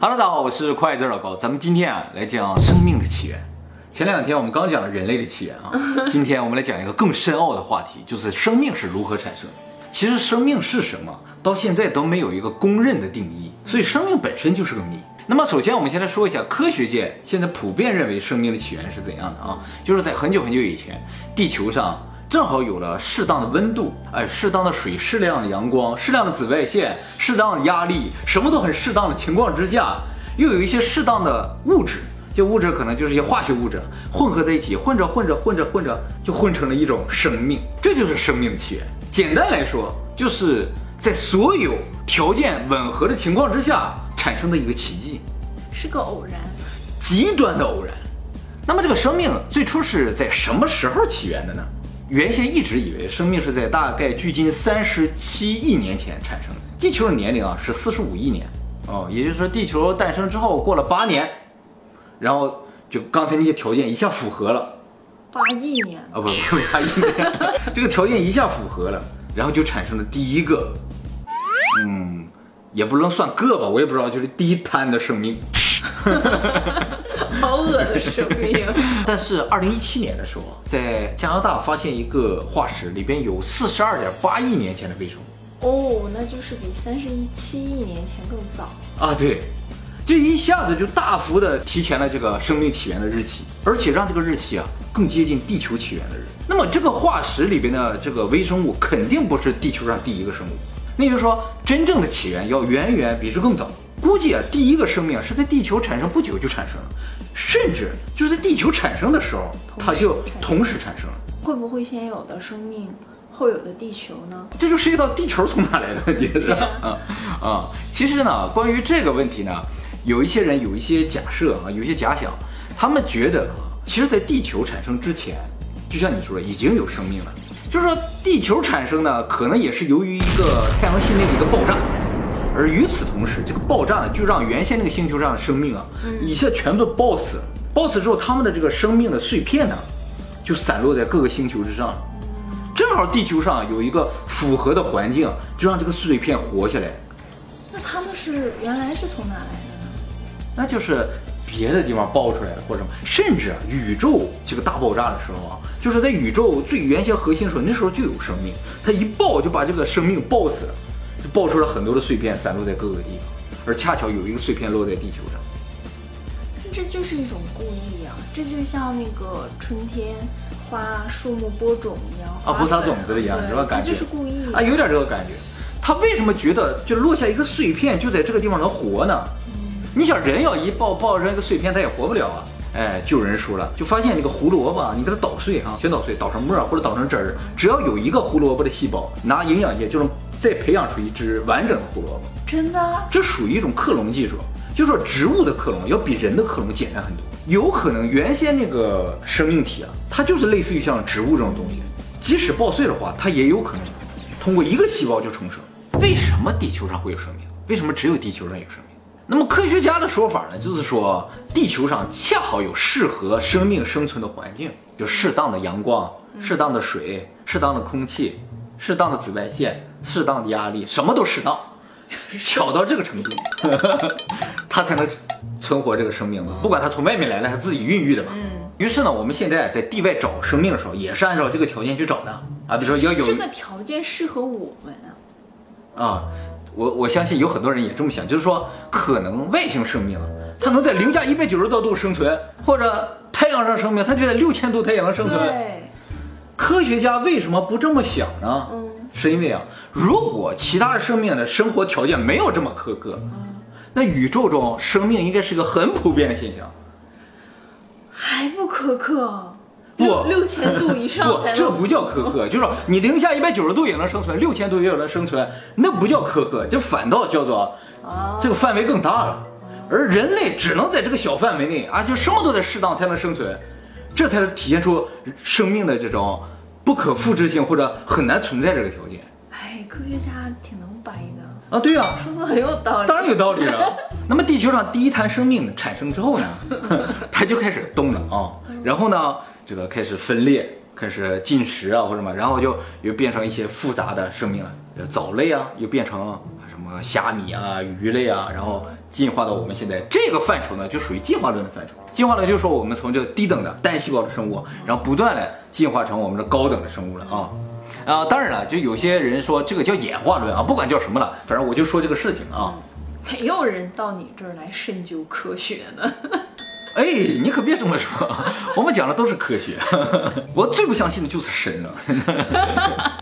Hello，大家好，我是快字老高，咱们今天啊来讲生命的起源。前两天我们刚讲了人类的起源啊，今天我们来讲一个更深奥的话题，就是生命是如何产生的。其实生命是什么，到现在都没有一个公认的定义，所以生命本身就是个谜。那么首先我们先来说一下科学界现在普遍认为生命的起源是怎样的啊？就是在很久很久以前，地球上。正好有了适当的温度，哎，适当的水，适量的阳光，适量的紫外线，适当的压力，什么都很适当的情况之下，又有一些适当的物质，这物质可能就是一些化学物质混合在一起，混着混着混着混着，就混成了一种生命，这就是生命的起源。简单来说，就是在所有条件吻合的情况之下产生的一个奇迹，是个偶然，极端的偶然。那么这个生命最初是在什么时候起源的呢？原先一直以为生命是在大概距今三十七亿年前产生的。地球的年龄啊是四十五亿年哦，也就是说地球诞生之后过了八年，然后就刚才那些条件一下符合了。八亿年啊不不八亿年，这个条件一下符合了，然后就产生了第一个，嗯，也不能算个吧，我也不知道，就是第一滩的生命。好恶的生命。但是二零一七年的时候，在加拿大发现一个化石，里边有四十二点八亿年前的微生物。哦，那就是比三十一七亿年前更早啊！对，这一下子就大幅的提前了这个生命起源的日期，而且让这个日期啊更接近地球起源的日。那么这个化石里边的这个微生物肯定不是地球上第一个生物，那就是说真正的起源要远远比这更早。估计啊，第一个生命是在地球产生不久就产生了。甚至就是在地球产生的时候，它就同时产生了。会不会先有的生命，后有的地球呢？这就涉及到地球从哪来的问题是吧？啊啊，其实呢，关于这个问题呢，有一些人有一些假设啊，有一些假想，他们觉得啊，其实，在地球产生之前，就像你说的，已经有生命了。就是说，地球产生呢，可能也是由于一个太阳系内的一个爆炸。而与此同时，这个爆炸呢，就让原先那个星球上的生命啊，一下全部都爆死了。爆死之后，他们的这个生命的碎片呢，就散落在各个星球之上。正好地球上有一个符合的环境，就让这个碎片活下来。那他们是原来是从哪来的呢？那就是别的地方爆出来的，或者什么，甚至宇宙这个大爆炸的时候啊，就是在宇宙最原先核心的时候，那时候就有生命，它一爆就把这个生命爆死了。就爆出了很多的碎片，散落在各个地方，而恰巧有一个碎片落在地球上。这就是一种故意啊！这就像那个春天花树木播种一样啊，播撒种子一样，是吧？感觉就是故意啊，有点这个感觉。他为什么觉得就落下一个碎片就在这个地方能活呢？你想人要一爆爆扔一个碎片，他也活不了啊！哎，就有人说了，就发现那个胡萝卜，你给它捣碎啊，全捣碎，捣成沫或者捣成汁儿，只要有一个胡萝卜的细胞，拿营养液就能。再培养出一只完整的胡萝卜，真的？这属于一种克隆技术，就说植物的克隆要比人的克隆简单很多。有可能原先那个生命体啊，它就是类似于像植物这种东西，即使爆碎的话，它也有可能通过一个细胞就重生。为什么地球上会有生命？为什么只有地球上有生命？那么科学家的说法呢，就是说地球上恰好有适合生命生存的环境，就适当的阳光、适当的水、适当的空气。适当的紫外线，适当的压力，什么都适当，巧到这个程度，他才能存活这个生命嘛。不管他从外面来的，还是自己孕育的嘛。嗯。于是呢，我们现在在地外找生命的时候，也是按照这个条件去找的啊。比如说要有这个条件适合我们啊。啊，我我相信有很多人也这么想，就是说可能外星生命啊，它能在零下一百九十多度生存，或者太阳上生命，它就在六千度太阳生存。对。科学家为什么不这么想呢？嗯，是因为啊，如果其他生命的生活条件没有这么苛刻，那宇宙中生命应该是个很普遍的现象。还不苛刻？不，六千度以上这不叫苛刻，就是说你零下一百九十度也能生存，六千度也有能生存，那不叫苛刻，这反倒叫做这个范围更大了。而人类只能在这个小范围内啊，就什么都得适当才能生存。这才是体现出生命的这种不可复制性或者很难存在这个条件。哎，科学家挺能掰的啊！对呀，说的很有道理，当然有道理了。那么地球上第一滩生命产生之后呢，它就开始动了啊，然后呢，这个开始分裂，开始进食啊或者什么，然后就又变成一些复杂的生命了，藻类啊，又变成什么虾米啊、鱼类啊，然后进化到我们现在这个范畴呢，就属于进化论的范畴。进化论就是说我们从这个低等的单细胞的生物，然后不断的进化成我们的高等的生物了啊。啊，当然了，就有些人说这个叫演化论啊，不管叫什么了，反正我就说这个事情啊。没有人到你这儿来深究科学呢。哎，你可别这么说，我们讲的都是科学。我最不相信的就是神了。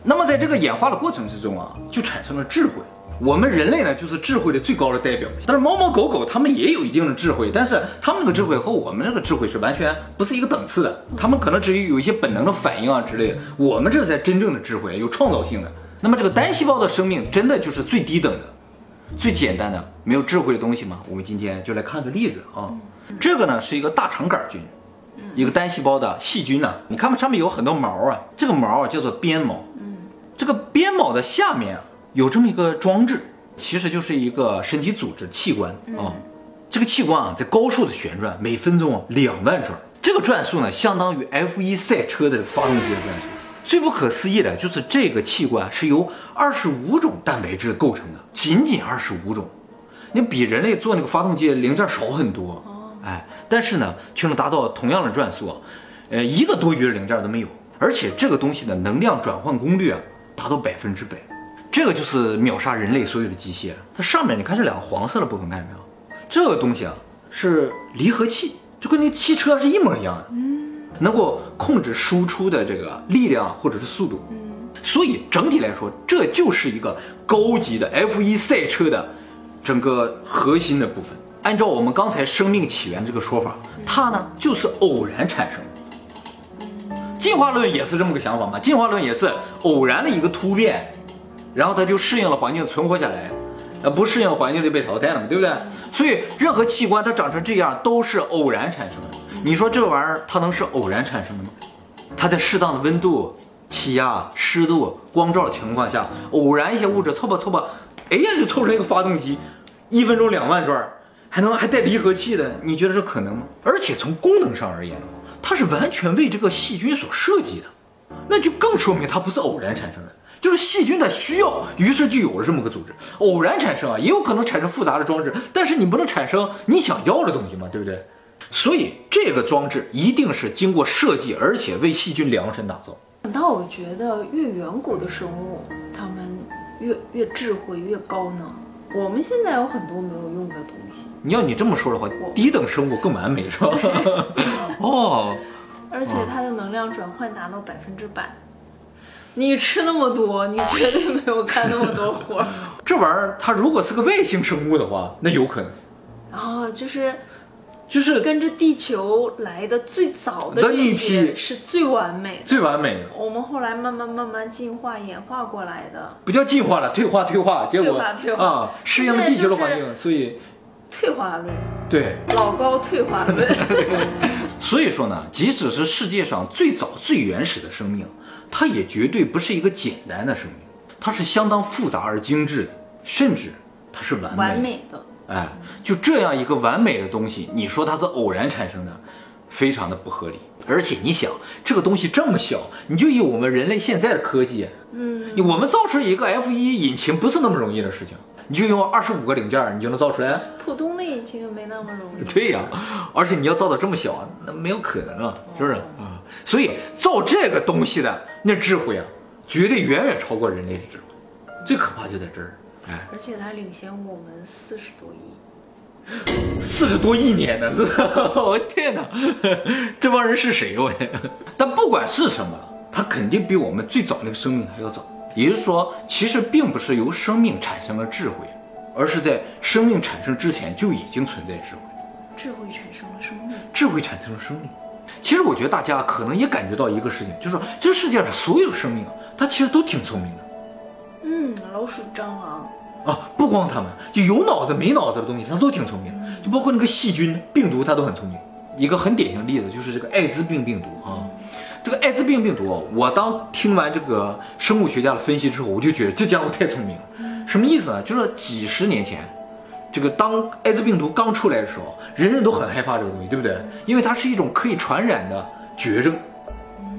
那么在这个演化的过程之中啊，就产生了智慧。我们人类呢，就是智慧的最高的代表。但是猫猫狗狗它们也有一定的智慧，但是它们的智慧和我们这个智慧是完全不是一个等次的。它们可能只是有一些本能的反应啊之类的，我们这才真正的智慧，有创造性的。那么这个单细胞的生命真的就是最低等的、最简单的、没有智慧的东西吗？我们今天就来看个例子啊。这个呢是一个大肠杆菌，一个单细胞的细菌呢。你看它上面有很多毛啊，这个毛啊叫做鞭毛。嗯，这个鞭毛的下面啊。有这么一个装置，其实就是一个身体组织器官啊。这个器官啊，在高速的旋转，每分钟两万转。这个转速呢，相当于 F1 赛车的发动机的转速。最不可思议的就是这个器官是由二十五种蛋白质构成的，仅仅二十五种，你比人类做那个发动机零件少很多。哎，但是呢，却能达到同样的转速，呃，一个多余的零件都没有。而且这个东西的能量转换功率啊，达到百分之百。这个就是秒杀人类所有的机械。它上面你看这两个黄色的部分，看见没有？这个东西啊是离合器，就跟那汽车是一模一样的，嗯，能够控制输出的这个力量或者是速度，嗯，所以整体来说，这就是一个高级的 F1 赛车的整个核心的部分。按照我们刚才生命起源这个说法，它呢就是偶然产生的。进化论也是这么个想法嘛？进化论也是偶然的一个突变。然后它就适应了环境，存活下来，呃，不适应环境就被淘汰了嘛，对不对？所以任何器官它长成这样都是偶然产生的。你说这玩意儿它能是偶然产生的吗？它在适当的温度、气压、湿度、光照的情况下，偶然一些物质凑吧凑吧，哎呀就凑成一个发动机，一分钟两万转，还能还带离合器的，你觉得这可能吗？而且从功能上而言的话，它是完全为这个细菌所设计的，那就更说明它不是偶然产生的。就是细菌它需要，于是就有了这么个组织。偶然产生啊，也有可能产生复杂的装置，但是你不能产生你想要的东西嘛，对不对？所以这个装置一定是经过设计，而且为细菌量身打造。那我觉得越远古的生物，它们越越智慧越高呢。我们现在有很多没有用的东西。你要你这么说的话，低等生物更完美是吧？哦，而且它的能量转换达到百分之百。你吃那么多，你绝对没有干那么多活儿。这玩意儿，它如果是个外星生物的话，那有可能。啊，就是，就是跟着地球来的最早的这些是最完美的，最完美的。我们后来慢慢慢慢进化演化过来的，不叫进化了，退化退化，结果啊，适应了地球的环境，所以退化论。对，老高退化论。所以说呢，即使是世界上最早最原始的生命。它也绝对不是一个简单的生命，它是相当复杂而精致的，甚至它是完完美的。哎，就这样一个完美的东西，你说它是偶然产生的，非常的不合理。而且你想，这个东西这么小，你就以我们人类现在的科技，嗯，我们造出一个 F 一引擎不是那么容易的事情，你就用二十五个零件，你就能造出来？普通的引擎没那么容易。对呀，而且你要造的这么小，那没有可能啊，是不是啊？所以造这个东西的。那智慧啊，绝对远远超过人类的智慧，最可怕就在这儿，哎，而且它领先我们四十多亿，四十多亿年呢，是吧 我天哪，这帮人是谁我？但不管是什么，它肯定比我们最早那个生命还要早。也就是说，其实并不是由生命产生了智慧，而是在生命产生之前就已经存在智慧。智慧产生了生命，智慧产生了生命。其实我觉得大家可能也感觉到一个事情，就是说这世界上所有生命啊，它其实都挺聪明的。嗯，老鼠、蟑螂啊，不光它们，就有脑子没脑子的东西，它都挺聪明。就包括那个细菌、病毒，它都很聪明。一个很典型的例子就是这个艾滋病病毒啊。这个艾滋病病毒，我当听完这个生物学家的分析之后，我就觉得这家伙太聪明了。什么意思呢？就是几十年前。这个当艾滋病毒刚出来的时候，人人都很害怕这个东西，对不对？因为它是一种可以传染的绝症，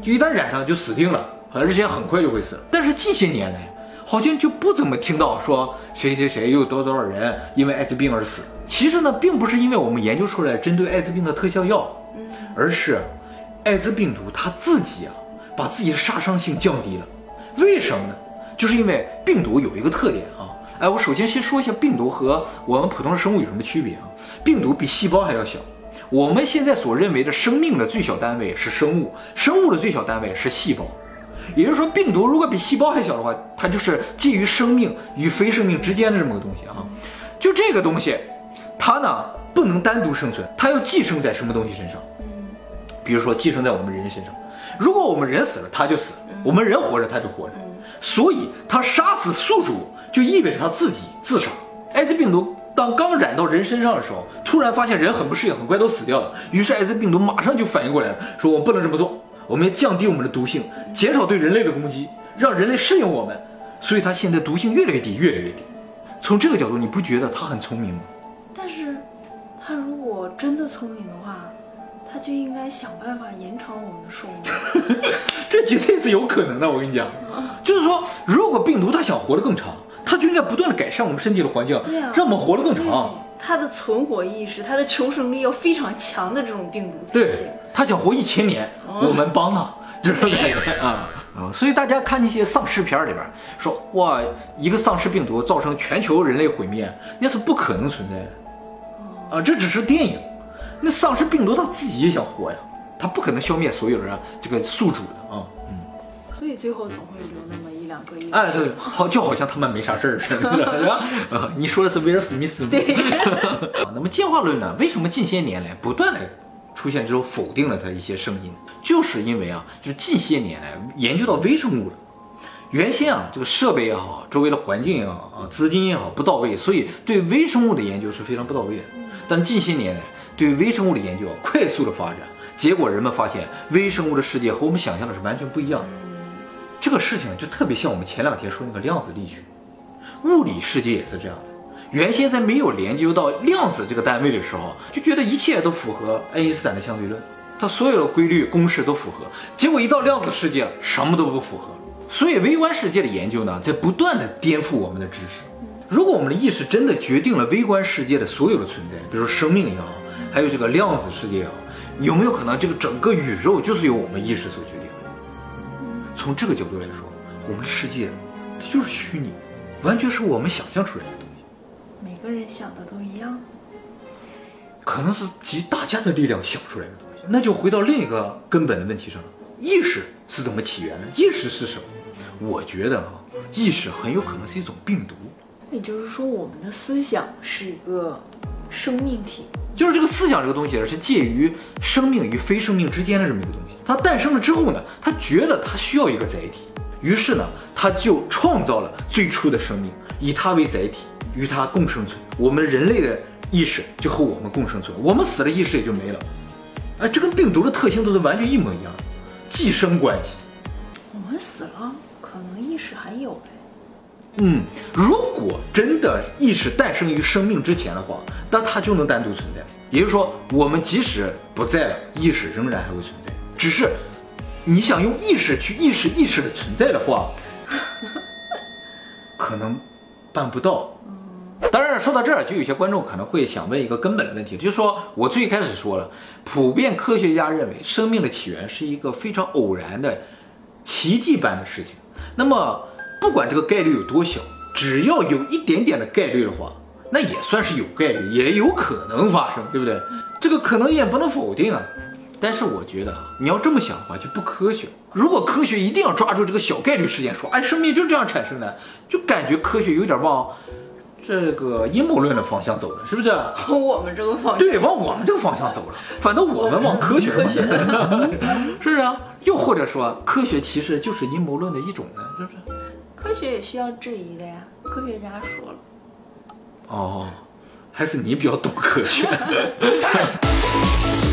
就一旦染上就死定了，而且很快就会死。但是近些年来，好像就不怎么听到说谁谁谁又有多多少人因为艾滋病而死。其实呢，并不是因为我们研究出来针对艾滋病的特效药，而是艾滋病毒它自己啊，把自己的杀伤性降低了。为什么呢？就是因为病毒有一个特点啊。哎，我首先先说一下病毒和我们普通的生物有什么区别啊？病毒比细胞还要小。我们现在所认为的生命的最小单位是生物，生物的最小单位是细胞。也就是说，病毒如果比细胞还小的话，它就是介于生命与非生命之间的这么个东西啊。就这个东西。它呢不能单独生存，它要寄生在什么东西身上？比如说寄生在我们人身上。如果我们人死了，它就死了；我们人活着，它就活着。所以它杀死宿主，就意味着它自己自杀。艾滋病毒当刚染到人身上的时候，突然发现人很不适应，很快都死掉了。于是艾滋病毒马上就反应过来了，说我们不能这么做，我们要降低我们的毒性，减少对人类的攻击，让人类适应我们。所以它现在毒性越来越低，越来越低。从这个角度，你不觉得它很聪明吗？但是，他如果真的聪明的话，他就应该想办法延长我们的寿命。这绝对是有可能的，我跟你讲，就是说，如果病毒它想活得更长，它就应该不断的改善我们身体的环境，让我们活得更长。它的存活意识，它的求生力要非常强的这种病毒才行。它想活一千年，我们帮它，这种感觉啊啊！所以大家看那些丧尸片里边说，哇，一个丧尸病毒造成全球人类毁灭，那是不可能存在的。啊，这只是电影，那丧尸病毒它自己也想活呀，它不可能消灭所有人这个宿主的啊，嗯，所以最后总会留那么一两个。哎，对，好，就好像他们没啥事儿似的，是吧？啊，你说的是威尔史密斯。对。那么进化论呢？为什么近些年来不断的出现这种否定了它一些声音？就是因为啊，就近些年来研究到微生物了。原先啊，这个设备也好，周围的环境也好啊，资金也好不到位，所以对微生物的研究是非常不到位的。但近些年来，对微生物的研究快速的发展，结果人们发现微生物的世界和我们想象的是完全不一样的。这个事情就特别像我们前两天说那个量子力学，物理世界也是这样的。原先在没有研究到量子这个单位的时候，就觉得一切都符合爱因斯坦的相对论，它所有的规律公式都符合。结果一到量子世界，什么都不符合。所以微观世界的研究呢，在不断的颠覆我们的知识。如果我们的意识真的决定了微观世界的所有的存在，比如生命也好，还有这个量子世界也好，有没有可能这个整个宇宙就是由我们意识所决定？从这个角度来说，我们的世界它就是虚拟，完全是我们想象出来的东西。每个人想的都一样，可能是集大家的力量想出来的东西。那就回到另一个根本的问题上了：意识是怎么起源的？意识是什么？我觉得啊，意识很有可能是一种病毒。也就是说，我们的思想是一个生命体，就是这个思想这个东西呢是介于生命与非生命之间的这么一个东西。它诞生了之后呢，它觉得它需要一个载体，于是呢，他就创造了最初的生命，以它为载体，与它共生存。我们人类的意识就和我们共生存，我们死了，意识也就没了。哎，这跟病毒的特性都是完全一模一样的，寄生关系。我们死了，可能意识还有呗。嗯，如果真的意识诞生于生命之前的话，那它就能单独存在。也就是说，我们即使不在了，意识仍然还会存在。只是，你想用意识去意识意识的存在的话，可能办不到。当然，说到这儿，就有些观众可能会想问一个根本的问题，就是说我最开始说了，普遍科学家认为生命的起源是一个非常偶然的奇迹般的事情。那么，不管这个概率有多小，只要有一点点的概率的话，那也算是有概率，也有可能发生，对不对？这个可能也不能否定啊。但是我觉得啊你要这么想的话就不科学。如果科学一定要抓住这个小概率事件说，哎，生命就这样产生的，就感觉科学有点往这个阴谋论的方向走了，是不是？往 我们这个方向对，往我们这个方向走了。反正我们往科学方向，是不是啊？又或者说，科学其实就是阴谋论的一种呢，是不是？科学也需要质疑的呀，科学家说了。哦，还是你比较懂科学。